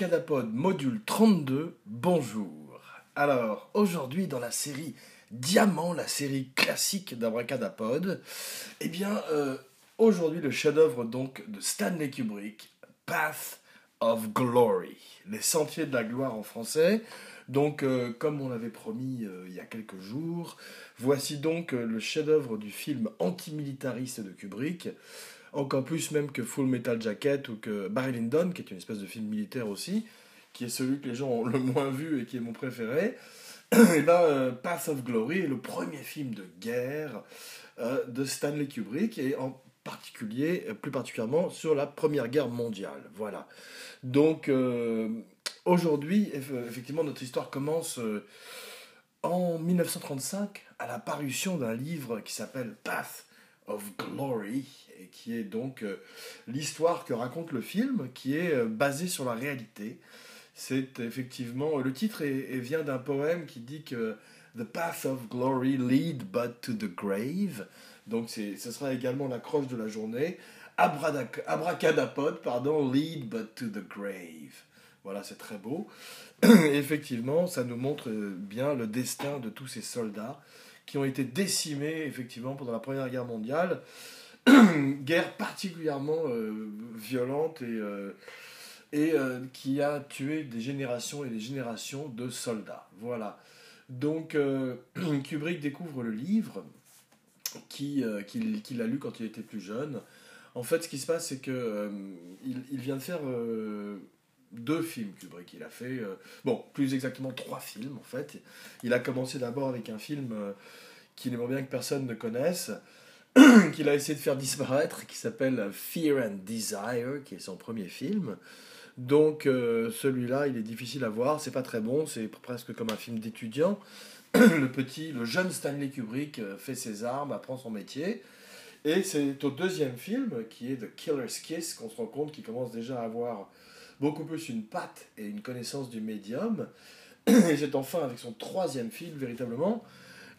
Abracadapod module 32, bonjour. Alors, aujourd'hui dans la série Diamant, la série classique d'Abracadapod, eh bien, euh, aujourd'hui le chef-d'œuvre donc de Stanley Kubrick, Path of Glory, les sentiers de la gloire en français. Donc, euh, comme on l'avait promis euh, il y a quelques jours, voici donc le chef-d'œuvre du film antimilitariste de Kubrick encore plus même que Full Metal Jacket ou que Barry Lyndon, qui est une espèce de film militaire aussi, qui est celui que les gens ont le moins vu et qui est mon préféré. et là, euh, Path of Glory est le premier film de guerre euh, de Stanley Kubrick, et en particulier, euh, plus particulièrement, sur la Première Guerre mondiale. Voilà. Donc, aujourd'hui, effectivement, notre histoire commence en 1935 à la parution d'un livre qui s'appelle Path of Glory, et qui est donc euh, l'histoire que raconte le film, qui est euh, basée sur la réalité. C'est effectivement, le titre vient d'un poème qui dit que The path of glory lead but to the grave. Donc ce sera également l'accroche de la journée. Abracadapod, pardon, lead but to the grave. Voilà, c'est très beau. effectivement, ça nous montre bien le destin de tous ces soldats qui ont été décimés effectivement pendant la Première Guerre mondiale. Guerre particulièrement euh, violente et, euh, et euh, qui a tué des générations et des générations de soldats. Voilà. Donc Kubrick découvre le livre qu'il a lu quand il était plus jeune. En fait, ce qui se passe, c'est que il, vient de faire deux films Kubrick. Il a fait, bon, plus exactement trois films en fait. Il a commencé d'abord avec un film qu'il aimerait bien que personne ne connaisse, qu'il a essayé de faire disparaître, qui s'appelle Fear and Desire, qui est son premier film. Donc euh, celui-là, il est difficile à voir, c'est pas très bon, c'est presque comme un film d'étudiant. le petit, le jeune Stanley Kubrick fait ses armes, apprend son métier. Et c'est au deuxième film, qui est The Killer's Kiss, qu'on se rend compte qu'il commence déjà à avoir beaucoup plus une patte et une connaissance du médium. Et c'est enfin avec son troisième film, véritablement,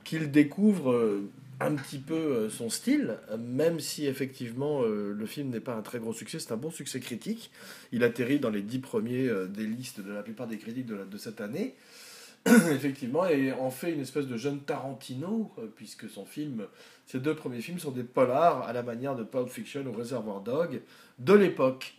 qu'il découvre euh, un petit peu euh, son style, même si effectivement euh, le film n'est pas un très gros succès, c'est un bon succès critique. Il atterrit dans les dix premiers des listes de la plupart des critiques de, cette année. effectivement, et en fait une espèce de jeune Tarantino, puisque son film, ses deux premiers films sont des polars à la manière de Pulp Fiction ou Reservoir Dog de l'époque.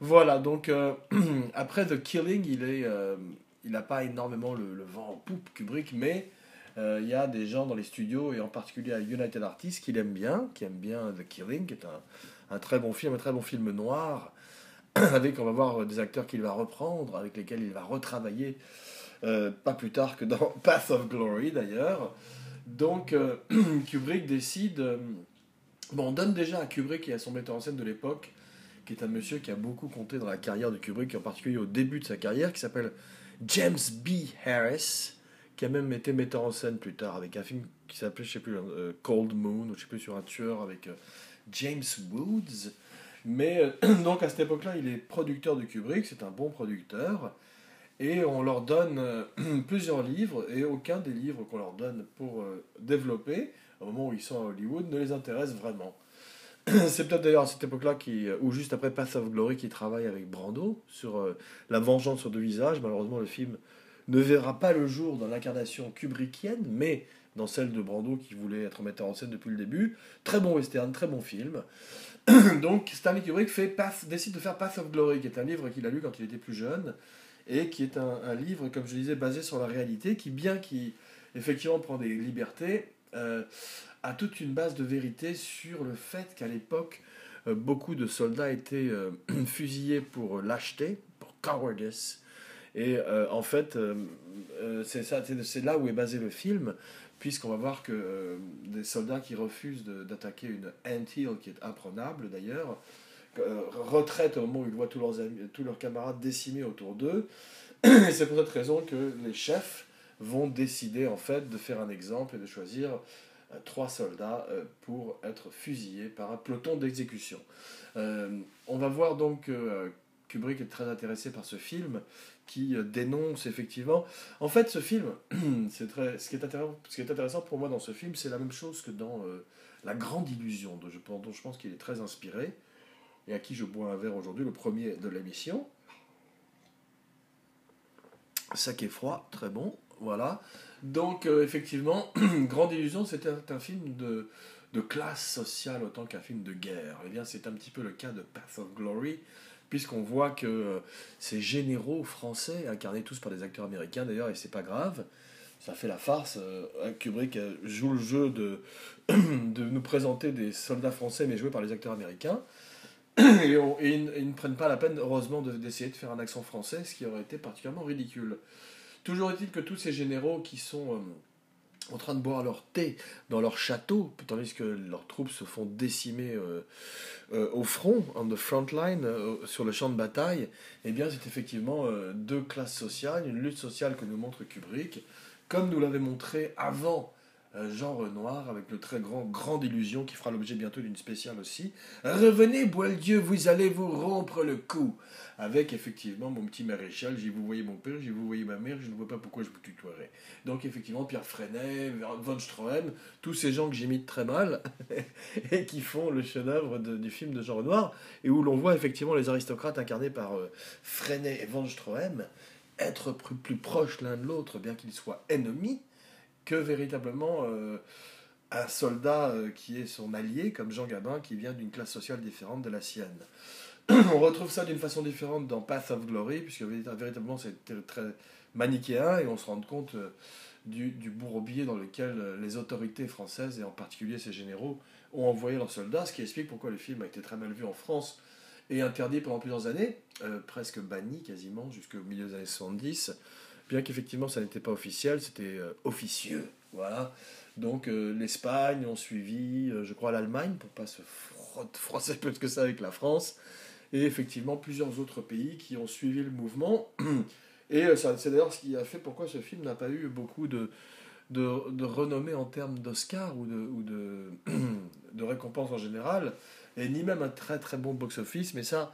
Voilà, donc euh, après The Killing, il euh, n'a pas énormément le, vent en poupe Kubrick, mais euh, il y a des gens dans les studios et en particulier à United Artists qui l'aiment bien, qui aiment bien The Killing, qui est un, très bon film, un très bon film noir, avec on va voir des acteurs qu'il va reprendre, avec lesquels il va retravailler, pas plus tard que dans Path of Glory d'ailleurs. Donc Kubrick décide, bon, on donne déjà à Kubrick et à son metteur en scène de l'époque qui est un monsieur qui a beaucoup compté dans la carrière de Kubrick, en particulier au début de sa carrière, qui s'appelle James B. Harris, qui a même été metteur en scène plus tard avec un film qui s'appelait, je sais plus, euh, Cold Moon, ou je sais plus, sur un tueur avec euh, James Woods. Mais euh, donc à cette époque-là, il est producteur de Kubrick, c'est un bon producteur. Et on leur donne plusieurs livres, et aucun des livres qu'on leur donne pour développer, au moment où ils sont à Hollywood, ne les intéresse vraiment. c'est peut-être d'ailleurs à cette époque-là, qui, ou juste après Path of Glory, qui travaille avec Brando sur La vengeance sur deux visages. Malheureusement, le film ne verra pas le jour dans l'incarnation kubrickienne, mais dans celle de Brando qui voulait être metteur en scène depuis le début. Très bon western, très bon film. Donc Stanley Kubrick fait décide de faire Path of Glory, qui est un livre qu'il a lu quand il était plus jeune, et qui est un, livre, comme je disais, basé sur la réalité, qui, bien qu'il effectivement prend des libertés, euh, a toute une base de vérité sur le fait qu'à l'époque, euh, beaucoup de soldats étaient euh, fusillés pour lâcheté, pour cowardice. Et euh, en fait, c'est ça, c'est là où est basé le film, puisqu'on va voir que des soldats qui refusent d'attaquer une ant hill, qui est imprenable d'ailleurs, retraitent au moment où ils voient tous leurs, amis, tous leurs camarades décimés autour d'eux. Et c'est pour cette raison que les chefs vont décider en fait de faire un exemple et de choisir euh, trois soldats euh, pour être fusillés par un peloton d'exécution. Euh, on va voir donc que Kubrick est très intéressé par ce film qui dénonce effectivement. En fait, ce film, c'est très, ce, qui est intéressant, ce qui est intéressant pour moi dans ce film, c'est la même chose que dans La Grande Illusion, dont je, pense qu'il est très inspiré, et à qui je bois un verre aujourd'hui, le premier de l'émission. Est froid, très bon, voilà. Donc, euh, effectivement, Grande Illusion, c'était un, film de, de classe sociale autant qu'un film de guerre. Eh bien, c'est un petit peu le cas de Path of Glory, puisqu'on voit que euh, ces généraux français, incarnés tous par des acteurs américains d'ailleurs, et c'est pas grave, ça fait la farce. Euh, Kubrick joue le jeu de, nous présenter des soldats français, mais joués par les acteurs américains. Et, ils, ne prennent pas la peine, heureusement, d'essayer de, faire un accent français, ce qui aurait été particulièrement ridicule. Toujours est-il que tous ces généraux qui sont euh, en train de boire leur thé dans leur château, tandis que leurs troupes se font décimer euh, euh, au front, on the front line, sur le champ de bataille, eh bien c'est effectivement deux classes sociales, une lutte sociale que nous montre Kubrick, comme nous l'avait montré avant Jean Renoir avec le très grand Grande Illusion qui fera l'objet bientôt d'une spéciale aussi. Revenez, Boieldieu, vous allez vous rompre le cou. Avec effectivement mon petit maréchal, j'y vous voyez mon père, j'y vous voyez ma mère, je ne vois pas pourquoi je vous tutoierais. Donc effectivement, Pierre Freinet, Von Stroheim, tous ces gens que j'imite très mal et qui font le chef-d'œuvre du film de Jean Renoir et où l'on voit effectivement les aristocrates incarnés par euh, et Von Stroheim être plus proches l'un de l'autre, bien qu'ils soient ennemis que véritablement euh, un soldat euh, qui est son allié, comme Jean Gabin, qui vient d'une classe sociale différente de la sienne. On retrouve ça d'une façon différente dans Path of Glory, puisque véritablement c'est très manichéen, et on se rend compte euh, du, du, bourbier dans lequel les autorités françaises, et en particulier ces généraux, ont envoyé leurs soldats, ce qui explique pourquoi le film a été très mal vu en France et interdit pendant plusieurs années, presque banni quasiment jusqu'au milieu des années 70 bien qu'effectivement ça n'était pas officiel, c'était euh, officieux. Voilà. Donc euh, l'Espagne ont suivi, euh, je crois, l'Allemagne, pour pas se froisser plus que ça avec la France, et effectivement plusieurs autres pays qui ont suivi le mouvement. Et c'est d'ailleurs ce qui a fait pourquoi ce film n'a pas eu beaucoup de, de, de renommée en termes d'Oscar ou, de, ou de, de récompenses en général, et ni même un très très bon box-office, mais ça,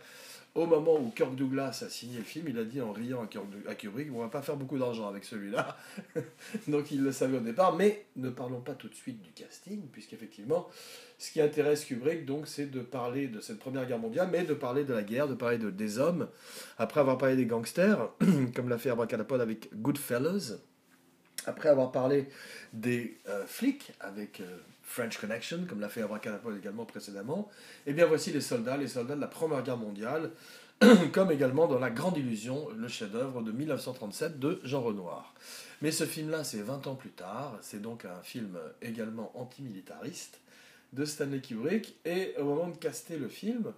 au moment où Kirk Douglas a signé le film, il a dit en riant à, Kubrick on va pas faire beaucoup d'argent avec celui-là. Donc il le savait au départ, mais ne parlons pas tout de suite du casting, puisqu'effectivement, ce qui intéresse Kubrick, donc, c'est de parler de cette Première Guerre mondiale, mais de parler de la guerre, de parler de, des hommes, après avoir parlé des gangsters, comme l'a fait Abracadapod avec Goodfellas, après avoir parlé des euh, flics avec euh, French Connection, comme l'a fait Abracadapod également précédemment, et eh bien voici les soldats, les soldats de la Première Guerre mondiale, comme également dans La Grande Illusion, le chef-d'œuvre de 1937 de Jean Renoir. Mais ce film-là, c'est 20 ans plus tard, c'est donc un film également antimilitariste de Stanley Kubrick, et au moment de caster le film,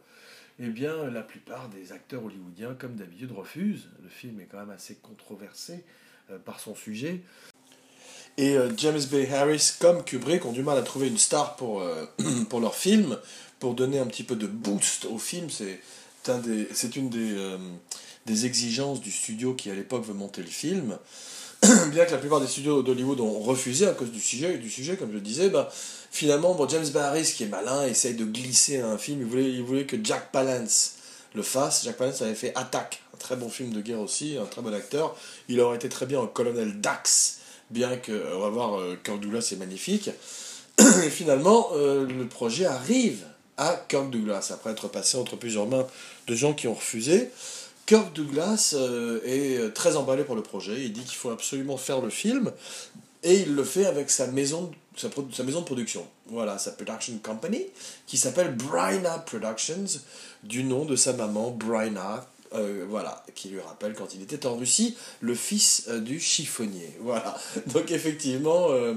eh bien, la plupart des acteurs hollywoodiens, comme d'habitude, refusent. Le film est quand même assez controversé euh, par son sujet. Et euh, James Bay Harris, comme Kubrick, ont du mal à trouver une star pour, euh, pour leur film, pour donner un petit peu de boost au film. C'est une des, euh, des exigences du studio qui, à l'époque, veut monter le film. Bien que la plupart des studios d'Hollywood ont refusé à cause du sujet, du sujet comme je le disais, bah, finalement, James Bay Harris, qui est malin, essaye de glisser un film. Il voulait, il voulait que Jack Palance le fasse. Jack Palance avait fait Attack, un très bon film de guerre aussi, un très bon acteur. Il aurait été très bien en colonel Dax bien que, on va voir, euh, Kirk Douglas est magnifique. Et finalement, euh, le projet arrive à Kirk Douglas, après être passé entre plusieurs mains de gens qui ont refusé. Kirk Douglas euh, est très emballé pour le projet, il dit qu'il faut absolument faire le film, et il le fait avec sa maison, sa maison de production. Voilà, sa production company, qui s'appelle Bryna Productions, du nom de sa maman, Bryna, euh, voilà, qui lui rappelle quand il était en Russie, le fils euh, du chiffonnier. Voilà. Donc effectivement, euh,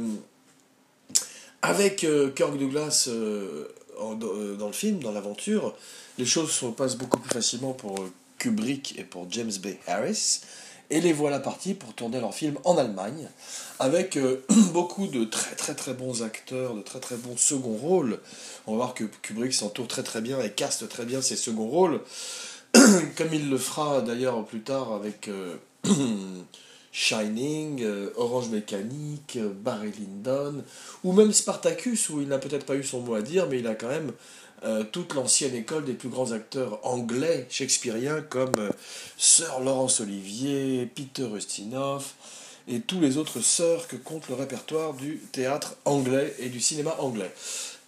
avec Kirk Douglas dans le film, dans l'aventure, les choses se passent beaucoup plus facilement pour Kubrick et pour James Bay Harris. Et les voilà partis pour tourner leur film en Allemagne, avec beaucoup de très très très bons acteurs, de très très bons second rôles. On va voir que Kubrick s'entoure très très bien et caste très bien ses seconds rôles. comme il le fera d'ailleurs plus tard avec euh, Shining, euh, Orange Mécanique, euh, Barry Lyndon, ou même Spartacus, où il n'a peut-être pas eu son mot à dire, mais il a quand même toute l'ancienne école des plus grands acteurs anglais shakespeariens comme Sir Laurence Olivier, Peter Ustinov et tous les autres sœurs que compte le répertoire du théâtre anglais et du cinéma anglais.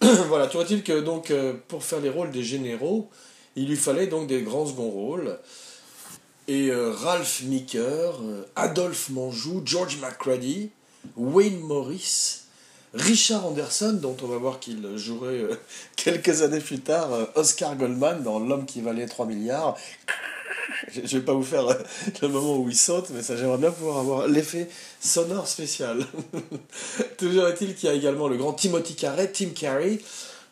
voilà, tu vois-t-il que donc pour faire les rôles des généraux, il lui fallait donc des grands second rôles. Et Ralph Meeker, Adolphe Manjou, George McCready, Wayne Morris, Richard Anderson, dont on va voir qu'il jouerait quelques années plus tard Oscar Goldman dans L'homme qui valait 3 milliards. Je vais pas vous faire le moment où il saute, mais ça j'aimerais bien pouvoir avoir l'effet sonore spécial. Toujours est-il qu'il y a également le grand Timothy Carey, Tim Carey.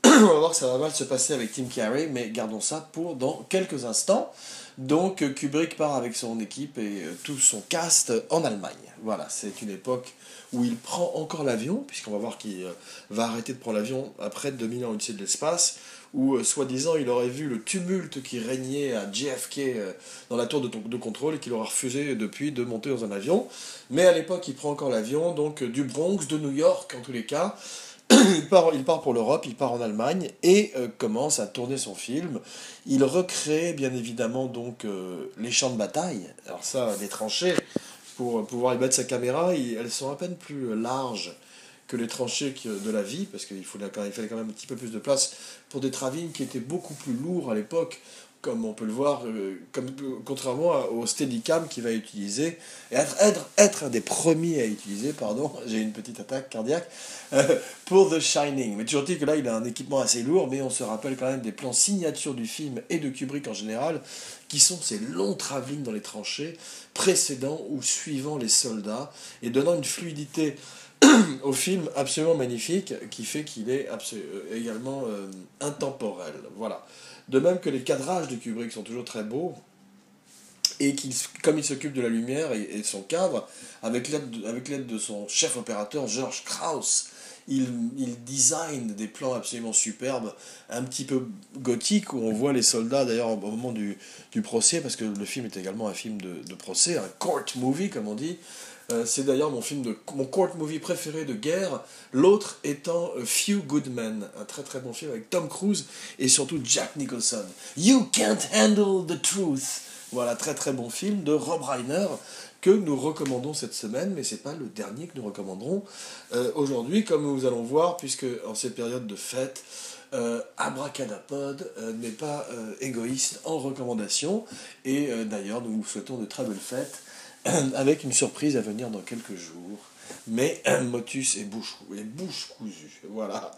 on va voir que ça va mal se passer avec Tim Carey, mais gardons ça pour dans quelques instants. Donc Kubrick part avec son équipe et euh, tout son cast en Allemagne. Voilà, c'est une époque où il prend encore l'avion, puisqu'on va voir qu'il euh, va arrêter de prendre l'avion après 2000 ans au-dessus de l'espace, où euh, soi-disant il aurait vu le tumulte qui régnait à JFK dans la tour de, de contrôle et qu'il aurait refusé depuis de monter dans un avion. Mais à l'époque, il prend encore l'avion, donc du Bronx, de New York en tous les cas, il, part, il pour l'Europe, il part en Allemagne et euh, commence à tourner son film. Il recrée bien évidemment donc euh, les champs de bataille. Alors ça, les tranchées, pour pouvoir y mettre sa caméra, elles sont à peine plus larges que les tranchées de la vie, parce qu'il fallait quand même un petit peu plus de place pour des travines qui étaient beaucoup plus lourds à l'époque comme on peut le voir, euh, comme, contrairement au Steadicam qui va utiliser, et être, être, être, un des premiers à utiliser, pardon, j'ai une petite attaque cardiaque, euh, pour The Shining. Mais toujours dit que là, il a un équipement assez lourd, mais on se rappelle quand même des plans signature du film et de Kubrick en général, qui sont ces longs travelling dans les tranchées, précédant ou suivant les soldats, et donnant une fluidité au film absolument magnifique, qui fait qu'il est euh, également intemporel. Voilà. De même que les cadrages de Kubrick sont toujours très beaux, et qu'il, comme il s'occupe de la lumière et, de son cadre, avec l'aide de, avec l'aide de son chef opérateur George Krauss, il, il design des plans absolument superbes, un petit peu gothiques, où on voit les soldats d'ailleurs au moment du, du procès, parce que le film est également un film de, de procès, un court movie comme on dit, euh, c'est d'ailleurs mon film de mon court movie préféré de guerre. L'autre étant Few Good Men, un très très bon film avec Tom Cruise et surtout Jack Nicholson. You can't handle the truth. Voilà, très très bon film de Rob Reiner que nous recommandons cette semaine, mais c'est pas le dernier que nous recommanderons euh, aujourd'hui, comme nous allons voir, puisque en cette période de fête, euh, Abracadapod n'est pas égoïste en recommandation, et d'ailleurs nous vous souhaitons de très belles fêtes avec une surprise à venir dans quelques jours. Mais Motus et bouche, bouche cousue. Voilà.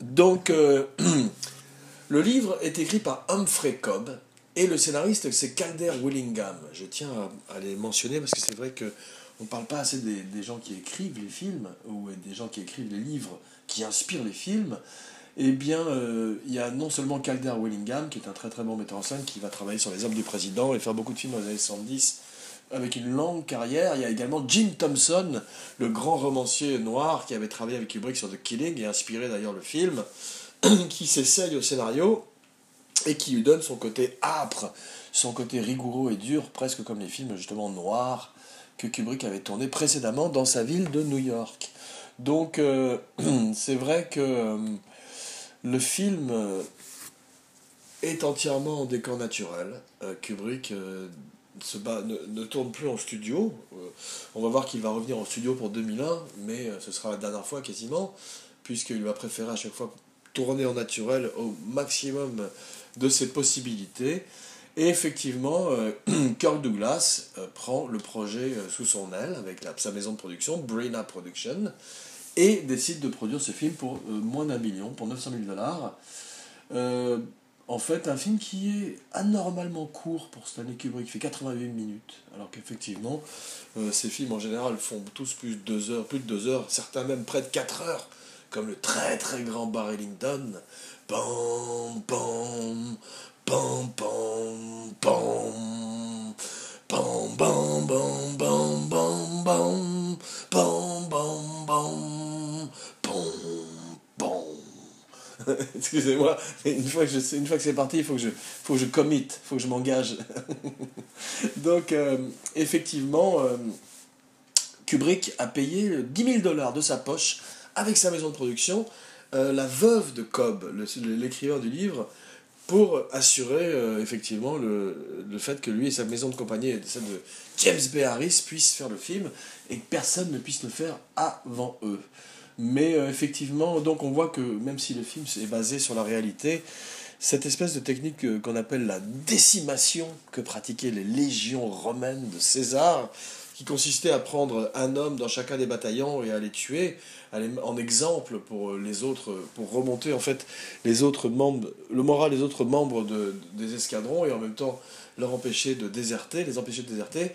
Donc, euh, le livre est écrit par Humphrey Cobb et le scénariste c'est Calder Willingham. Je tiens à, les mentionner parce que c'est vrai que on ne parle pas assez des, gens qui écrivent les films ou des gens qui écrivent les livres qui inspirent les films eh bien, euh, il y a non seulement Calder Willingham, qui est un très très bon metteur en scène, qui va travailler sur Les Hommes du Président et faire beaucoup de films dans les années 70 avec une longue carrière. Il y a également Jim Thompson, le grand romancier noir qui avait travaillé avec Kubrick sur The Killing et inspiré d'ailleurs le film, qui s'essaye au scénario et qui lui donne son côté âpre, son côté rigoureux et dur, presque comme les films justement noirs que Kubrick avait tourné précédemment dans sa ville de New York. Donc euh, c'est vrai que euh, le film euh, est entièrement en décor naturel. Kubrick se ne, tourne plus en studio. on va voir qu'il va revenir en studio pour 2001, mais ce sera la dernière fois quasiment, puisqu'il va préférer à chaque fois tourner en naturel au maximum de ses possibilités. Et effectivement, Kirk Douglas prend le projet sous son aile avec sa maison de production, Brina Production, et décide de produire ce film pour euh, moins d'un million, pour 900 000 dollars. Euh, en fait, un film qui est anormalement court pour Stanley Kubrick, qui fait 88 minutes, alors qu'effectivement, euh, ces films en général font tous plus de 2 heures, plus de 2 heures, certains même près de 4 heures, comme le très très grand Barry Lyndon. Pam, pam, pam, pam, pam. Pam, pam, pam, pam, pam, pam. Pam, pam, pam, pam, pam. Excusez-moi, une fois que, je, une fois que c'est parti, il faut que je, faut que je commit, il faut que je m'engage. Donc, euh, effectivement, euh, Kubrick a payé 10 000 dollars de sa poche avec sa maison de production. Euh, la veuve de Cobb, l'écrivain du livre, pour assurer euh, effectivement le, fait que lui et sa maison de compagnie, celle de James B. Harris, puissent faire le film et que personne ne puisse le faire avant eux. Mais euh, effectivement, donc on voit que même si le film est basé sur la réalité, cette espèce de technique qu'on appelle la décimation que pratiquaient les légions romaines de César, qui consistait à prendre un homme dans chacun des bataillons et à les tuer en exemple pour les autres, pour remonter en fait les autres membres, le moral des autres membres de, des escadrons et en même temps leur empêcher de déserter, les empêcher de déserter,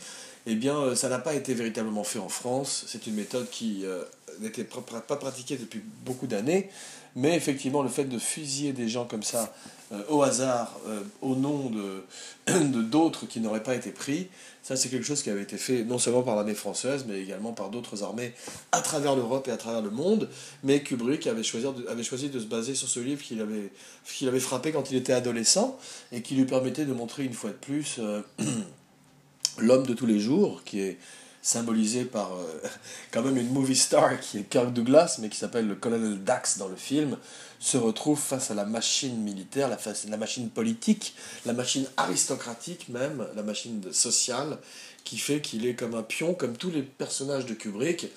eh bien ça n'a pas été véritablement fait en France. C'est une méthode qui euh, n'était pas pratiquée depuis beaucoup d'années, mais effectivement le fait de fusiller des gens comme ça euh, au hasard, euh, au nom de d'autres qui n'auraient pas été pris, ça, c'est quelque chose qui avait été fait non seulement par l'armée française, mais également par d'autres armées à travers l'Europe et à travers le monde. Mais Kubrick avait choisi de, avait choisi de se baser sur ce livre qu'il avait, avait frappé quand il était adolescent et qui lui permettait de montrer une fois de plus euh, l'homme de tous les jours, qui est symbolisé par euh, quand même une movie star qui est Kirk Douglas, mais qui s'appelle le colonel Dax dans le film, se retrouve face à la machine militaire, la, la machine politique, la machine aristocratique même, la machine sociale, qui fait qu'il est comme un pion, comme tous les personnages de Kubrick,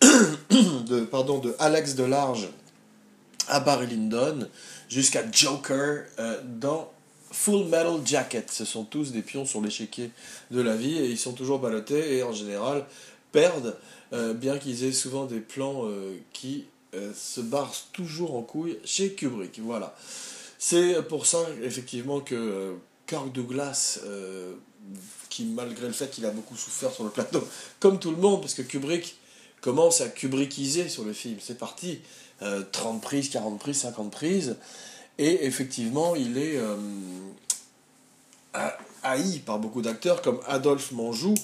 de, pardon, de Alex Delarge à Barry Lyndon, jusqu'à Joker euh, dans Full Metal Jacket. Ce sont tous des pions sur l'échiquier de la vie et ils sont toujours ballottés et en général perdent, euh, bien qu'ils aient souvent des plans euh, qui euh, se barre toujours en couille chez Kubrick. Voilà. C'est pour ça, effectivement, que Kirk Douglas, qui malgré le fait qu'il a beaucoup souffert sur le plateau, comme tout le monde, parce que Kubrick commence à Kubrickiser sur le film, c'est parti, 30 prises, 40 prises, 50 prises, et effectivement, il est haï par beaucoup d'acteurs, comme Adolphe Manjou,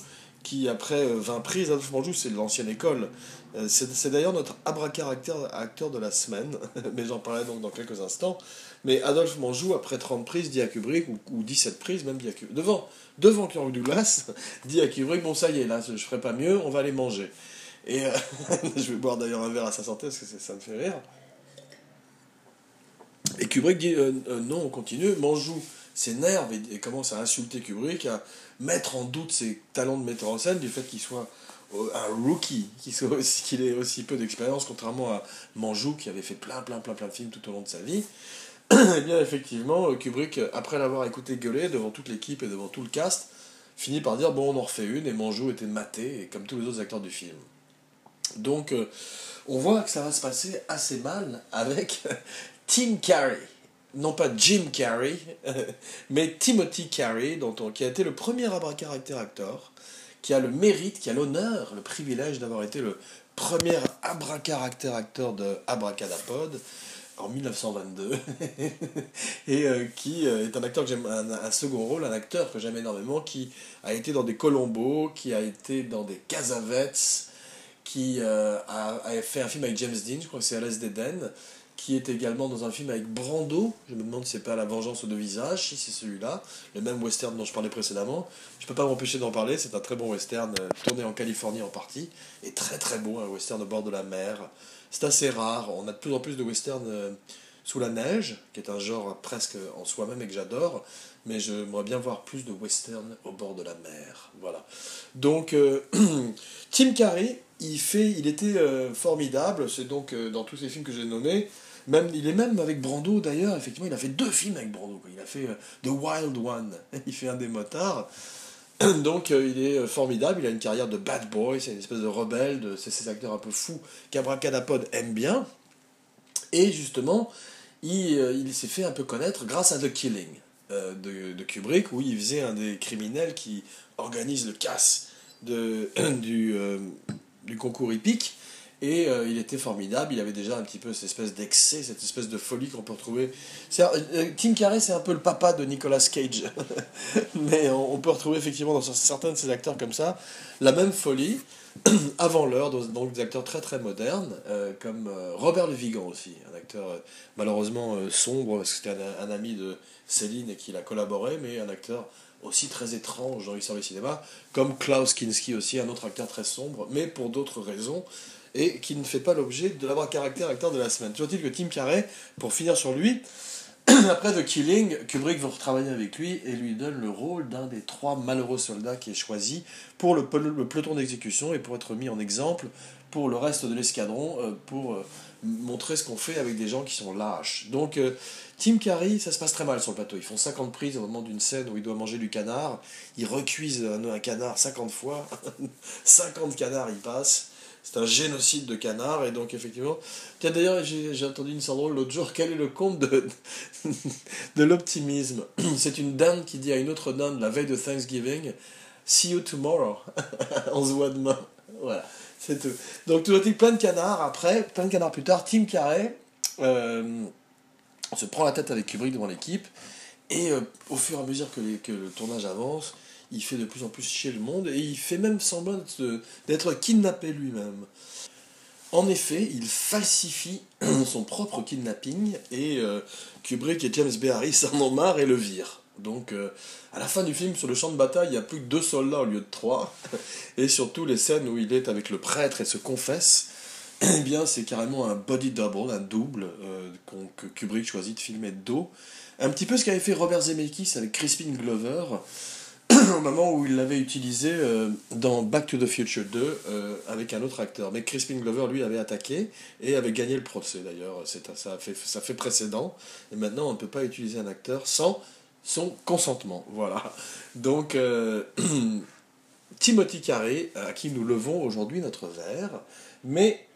qui après 20 prises, Adolphe Manjou, c'est de l'ancienne école, euh, c'est d'ailleurs notre abracaractère acteur de la semaine, mais j'en parlerai donc dans quelques instants. Mais Adolphe Manjou, après 30 prises, dit à Kubrick, ou, ou 17 prises, même dit à Kubrick, devant, devant Kirk Douglas, dit à Kubrick, bon ça y est, là, je ferai pas mieux, on va aller manger. Et euh, je vais boire d'ailleurs un verre à sa santé, parce que ça me fait rire. Et Kubrick dit, euh, non, on continue, Manjou s'énerve et, et, commence à insulter Kubrick, à mettre en doute ses talents de metteur en scène, du fait qu'il soit un rookie, qu'il ait aussi peu d'expérience, contrairement à Manjou qui avait fait plein, plein, plein, plein de films tout au long de sa vie. Eh bien, effectivement, Kubrick, après l'avoir écouté gueuler devant toute l'équipe et devant tout le cast, finit par dire bon, on en refait une, et Manjou était maté, et comme tous les autres acteurs du film. Donc, euh, on voit que ça va se passer assez mal avec Tim Carey. Non pas Jim Carrey, mais Timothy Carey, dont qui a été le premier abracaractère acteur qui a le mérite, qui a l'honneur, le privilège d'avoir été le premier abracaractère acteur de Abracadapod en 1922 et euh, qui euh, est un acteur que j'aime un, second rôle un acteur que j'aime énormément qui a été dans des Colombo qui a été dans des Casavets qui euh, a, fait un film avec James Dean je crois que c'est Alice d'Eden qui est également dans un film avec Brando. Je me demande si c'est pas La Vengeance de visage, si c'est celui-là, le même western dont je parlais précédemment. Je peux pas m'empêcher d'en parler, c'est un très bon western euh, tourné en Californie en partie, et très très beau, un western au bord de la mer. C'est assez rare, on a de plus en plus de westerns euh, sous la neige, qui est un genre presque en soi-même et que j'adore, mais j'aimerais bien voir plus de western au bord de la mer. Voilà. Donc, euh, Tim Carrey, il, fait, il était formidable, c'est donc dans tous ces films que j'ai nommés, même, il est même avec Brando d'ailleurs, effectivement, il a fait deux films avec Brando. Il a fait euh, The Wild One, il fait un des motards. Donc euh, il est euh, formidable, il a une carrière de bad boy, c'est une espèce de rebelle, c'est ces acteurs un peu fous qu'Abracadapod aime bien. Et justement, il, il s'est fait un peu connaître grâce à The Killing de, de, Kubrick, où il faisait un des criminels qui organise le casse de, du, du concours hippique. Et euh, il était formidable, il avait déjà un petit peu cette espèce d'excès, cette espèce de folie qu'on peut retrouver. Euh, euh, Tim Carrey, c'est un peu le papa de Nicolas Cage. Mais on, peut retrouver effectivement dans certains de ces acteurs comme ça la même folie, avant l'heure, donc des acteurs très très modernes, comme Robert Le Vigan aussi, un acteur malheureusement sombre, parce que c'était un, ami de Céline et qu'il a collaboré, mais un acteur aussi très étrange dans l'histoire du cinéma, comme Klaus Kinski aussi, un autre acteur très sombre, mais pour d'autres raisons et qui ne fait pas l'objet de l'avoir caractère acteur de la semaine. Toujours est-il que Tim Carrey, pour finir sur lui, après The Killing, Kubrick veut retravailler avec lui et lui donne le rôle d'un des trois malheureux soldats qui est choisi pour le, peloton d'exécution et pour être mis en exemple pour le reste de l'escadron, euh, pour euh, montrer ce qu'on fait avec des gens qui sont lâches. Donc, euh, Tim Curry, ça se passe très mal sur le plateau. Ils font 50 prises au moment d'une scène où il doit manger du canard. Ils recuisent un, canard 50 fois. 50 canards, ils passent. C'est un génocide de canards. Et donc, effectivement. Tiens, d'ailleurs, j'ai entendu une histoire l'autre jour. Quel est le compte de, de l'optimisme? C'est une dinde qui dit à une autre dinde la veille de Thanksgiving See you tomorrow. On se voit demain. Voilà. C'est tout. Donc, tout dit plein de canards. Après, plein de canards plus tard, Tim Carrey euh, se prend la tête avec Kubrick devant l'équipe. Et euh, au fur et à mesure que, le tournage avance, il fait de plus en plus chier le monde. Et il fait même semblant d'être kidnappé lui-même. En effet, il falsifie son propre kidnapping. Et euh, Kubrick et James B. Harris en ont marre et le virent. Donc, euh, à la fin du film, sur le champ de bataille, il n'y a plus que deux soldats au lieu de trois. Et surtout, les scènes où il est avec le prêtre et se confesse, eh bien, c'est carrément un body double, un double, que Kubrick choisit de filmer de dos. Un petit peu ce qu'avait fait Robert Zemeckis avec Crispin Glover, au moment où il l'avait utilisé euh, dans Back to the Future 2 avec un autre acteur. Mais Crispin Glover, lui, avait attaqué et avait gagné le procès d'ailleurs. Ça fait, ça fait précédent. Et maintenant, on ne peut pas utiliser un acteur sans son consentement. Voilà. Donc, euh, Timothy Carré, à qui nous levons aujourd'hui notre verre, mais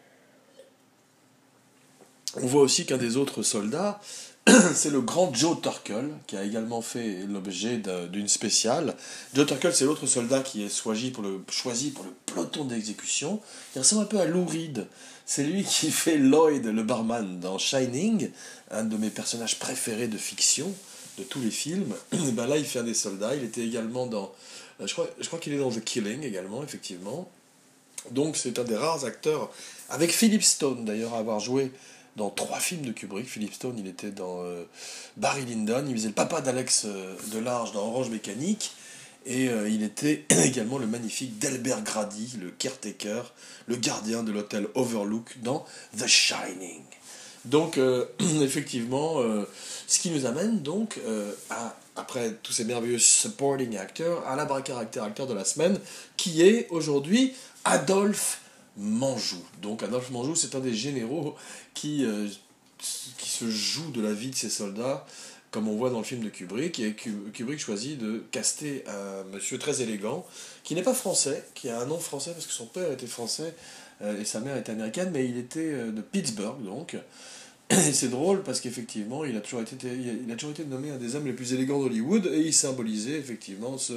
on voit aussi qu'un des autres soldats, c'est le grand Joe Turkel, qui a également fait l'objet d'une spéciale. Joe Turkel, c'est l'autre soldat qui est choisi pour le, choisi pour le peloton d'exécution. Il ressemble un peu à Lou Reed. C'est lui qui fait Lloyd, le barman, dans Shining, un de mes personnages préférés de fiction de tous les films. ben là, il fait un des soldats. Il était également dans. Euh, je crois, je crois qu'il est dans The Killing également, effectivement. Donc, c'est un des rares acteurs, avec Philip Stone d'ailleurs, à avoir joué dans trois films de Kubrick. Philip Stone, il était dans euh, Barry Lyndon, il faisait le papa d'Alex euh, Delarge dans Orange Mécanique. Et il était également le magnifique Delbert Grady, le caretaker, le gardien de l'hôtel Overlook dans The Shining. Donc, effectivement, ce qui nous amène donc euh, à, après tous ces merveilleux supporting actors, à la caractère acteur de la semaine, qui est aujourd'hui Adolphe Manjou. Donc Adolphe Manjou, c'est un des généraux qui, euh, qui se joue de la vie de ses soldats, comme on voit dans le film de Kubrick, et Kubrick choisit de caster un monsieur très élégant, qui n'est pas français, qui a un nom français parce que son père était français euh, et sa mère était américaine, mais il était de Pittsburgh, donc. Et c'est drôle parce qu'effectivement, il, a toujours été, il a toujours été nommé un des hommes les plus élégants d'Hollywood et il symbolisait effectivement ce,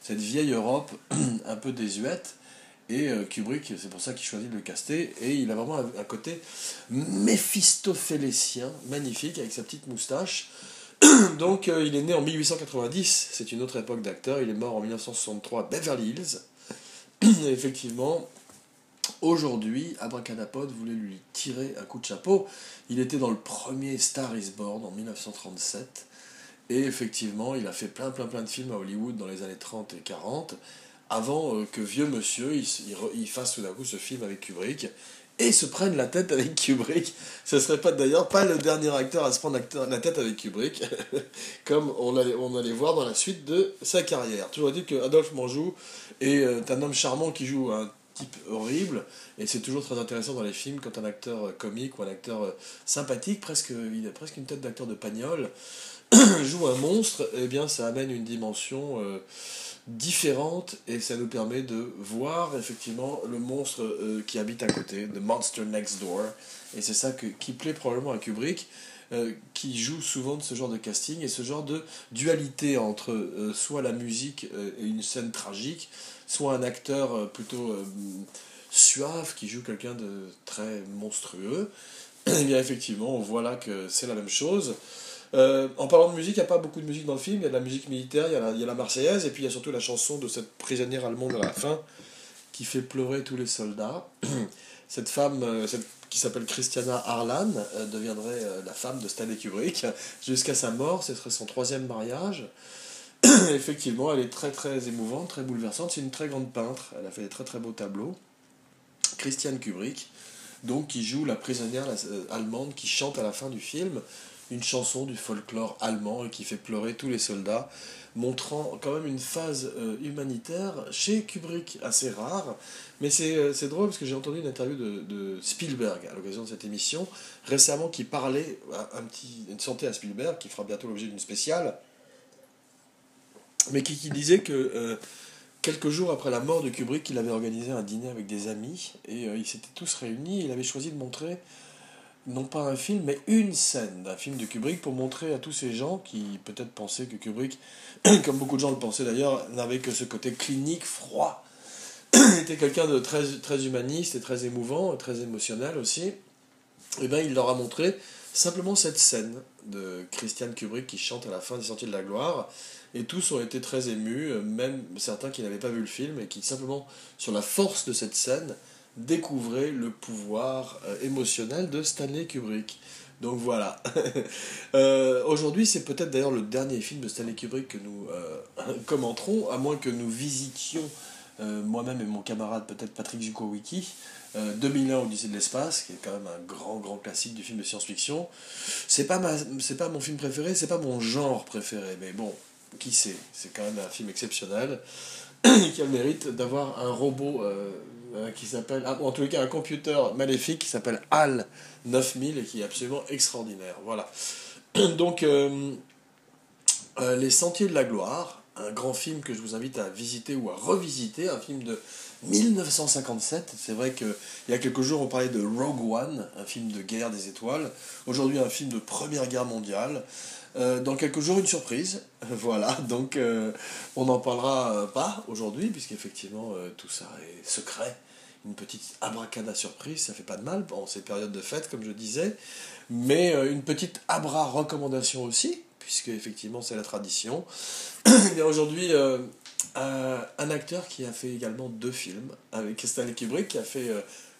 cette vieille Europe un peu désuète. Et euh, Kubrick, c'est pour ça qu'il choisit de le caster. Et il a vraiment un, côté méphistophélécien, magnifique, avec sa petite moustache. Donc euh, il est né en 1890, c'est une autre époque d'acteur. Il est mort en 1963 à Beverly Hills. Effectivement, Aujourd'hui, Abracadapod voulait lui tirer un coup de chapeau. Il était dans le premier Star is Born en 1937. Et effectivement, il a fait plein, plein, plein de films à Hollywood dans les années 30 et 40, avant euh, que vieux monsieur il, fasse tout d'un coup ce film avec Kubrick et se prenne la tête avec Kubrick. Ce serait pas d'ailleurs pas le dernier acteur à se prendre la tête avec Kubrick, comme on allait, voir dans la suite de sa carrière. Toujours dit que Adolphe Manjou est euh, un homme charmant qui joue un type horrible. Et c'est toujours très intéressant dans les films quand un acteur euh, comique ou un acteur sympathique, presque, il a presque une tête d'acteur de pagnol, joue un monstre, eh bien ça amène une dimension euh, différente et ça nous permet de voir effectivement le monstre qui habite à côté, The Monster Next Door. Et c'est ça que, qui plaît probablement à Kubrick. qui joue souvent de ce genre de casting et ce genre de dualité entre soit la musique et une scène tragique, soit un acteur euh, plutôt euh, suave qui joue quelqu'un de très monstrueux, et eh bien effectivement, on voit là que c'est la même chose. Euh, en parlant de musique, il n'y a pas beaucoup de musique dans le film. Il y a de la musique militaire, il y, a la, il y a la Marseillaise, et puis il y a surtout la chanson de cette prisonnière allemande à la fin qui fait pleurer tous les soldats. Cette femme qui s'appelle Christiana Harlan deviendrait la femme de Stanley Kubrick jusqu'à sa mort. Ce serait son troisième mariage. effectivement, elle est très très émouvante, très bouleversante. C'est une très grande peintre. Elle a fait des très très beaux tableaux. Christiane Kubrick, donc qui joue la prisonnière euh, allemande qui chante à la fin du film. Une chanson du folklore allemand et qui fait pleurer tous les soldats, montrant quand même une phase euh, humanitaire chez Kubrick assez rare. Mais c'est c'est drôle parce que j'ai entendu une interview de, Spielberg à l'occasion de cette émission récemment qui parlait un petit, une santé à Spielberg qui fera bientôt l'objet d'une spéciale, mais qui, qui disait que quelques jours après la mort de Kubrick, il avait organisé un dîner avec des amis et euh, ils s'étaient tous réunis. Il avait choisi de montrer non pas un film, mais une scène d'un film de Kubrick pour montrer à tous ces gens qui peut-être pensaient que Kubrick, comme beaucoup de gens le pensaient d'ailleurs, n'avait que ce côté clinique, froid. était quelqu'un de très, très humaniste et très émouvant, très émotionnel aussi. Et eh bien il leur a montré simplement cette scène de Christian Kubrick qui chante à la fin des Sentiers de la Gloire et tous ont été très émus, même certains qui n'avaient pas vu le film et qui simplement, sur la force de cette scène, découvraient le pouvoir euh, émotionnel de Stanley Kubrick. Donc voilà. Euh, aujourd'hui, c'est peut-être d'ailleurs le dernier film de Stanley Kubrick que nous commenterons, à moins que nous visitions moi-même et mon camarade, peut-être Patrick Zukowicki, 2001 Odyssée de l'espace, qui est quand même un grand, grand classique du film de science-fiction. C'est pas, pas mon film préféré, c'est pas mon genre préféré, mais bon, qui sait C'est quand même un film exceptionnel qui a le mérite d'avoir un robot euh, euh, qui s'appelle, ah, en les cas un computer maléfique qui s'appelle HAL 9000 et qui est absolument extraordinaire. Voilà. Donc, euh, Les Sentiers de la Gloire, un grand film que je vous invite à visiter ou à revisiter, un film de 1957. C'est vrai qu'il y a quelques jours on parlait de Rogue One, un film de guerre des étoiles. Aujourd'hui un film de Première Guerre mondiale. Euh, dans quelques jours, une surprise. voilà, donc euh, on n'en parlera euh, pas aujourd'hui, puisqu'effectivement tout ça est secret. Une petite abracada surprise, ça fait pas de mal. Bon, c'est période de fête, comme je disais. Mais une petite abra recommandation aussi, puisque effectivement c'est la tradition. Y a aujourd'hui un acteur qui a fait également deux films avec Stanley Kubrick, qui a fait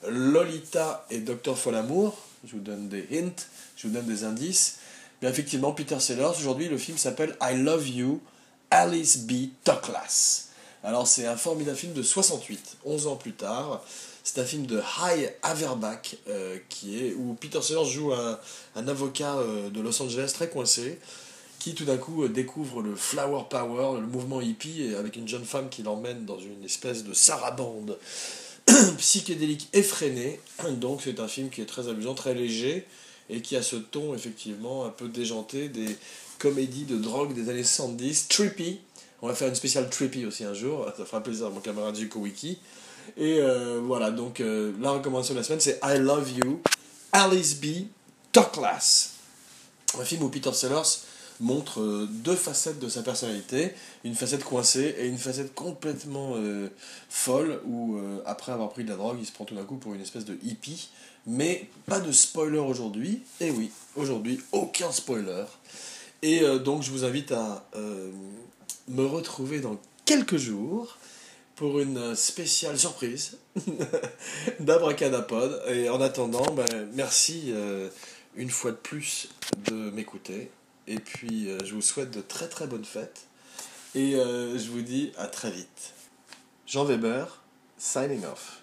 Lolita et Docteur Folamour. Je vous donne des hints, je vous donne des indices effectivement, Peter Sellers, aujourd'hui, le film s'appelle I Love You, Alice B. Toklas. Alors, c'est un formidable film de 68, 11 ans plus tard. C'est un film de High Averback, euh, qui est, où Peter Sellers joue un, un avocat euh, de Los Angeles très coincé, qui tout d'un coup euh, découvre le flower power, le mouvement hippie, avec une jeune femme qui l'emmène dans une espèce de sarabande psychédélique effrénée. Donc c'est un film qui est très amusant, très léger, et qui a ce ton effectivement un peu déjanté des comédies de drogue des années 70, Trippy. On va faire une spéciale Trippy aussi un jour, ça fera plaisir à mon camarade Zuko Wiki. Et euh, voilà, donc euh, la recommandation de la semaine c'est I Love You, Alice B. Toklas. Un film où Peter Sellers montre euh, deux facettes de sa personnalité, une facette coincée et une facette complètement folle où après avoir pris de la drogue, il se prend tout d'un coup pour une espèce de hippie mais pas de spoiler aujourd'hui. Et oui, aujourd'hui, aucun spoiler. Et euh, donc, je vous invite à euh, me retrouver dans quelques jours pour une spéciale surprise d'Abracadapod. Et en attendant, ben, merci euh, une fois de plus de m'écouter. Et puis, je vous souhaite de très très bonnes fêtes. Et je vous dis à très vite. Jean Weber, signing off.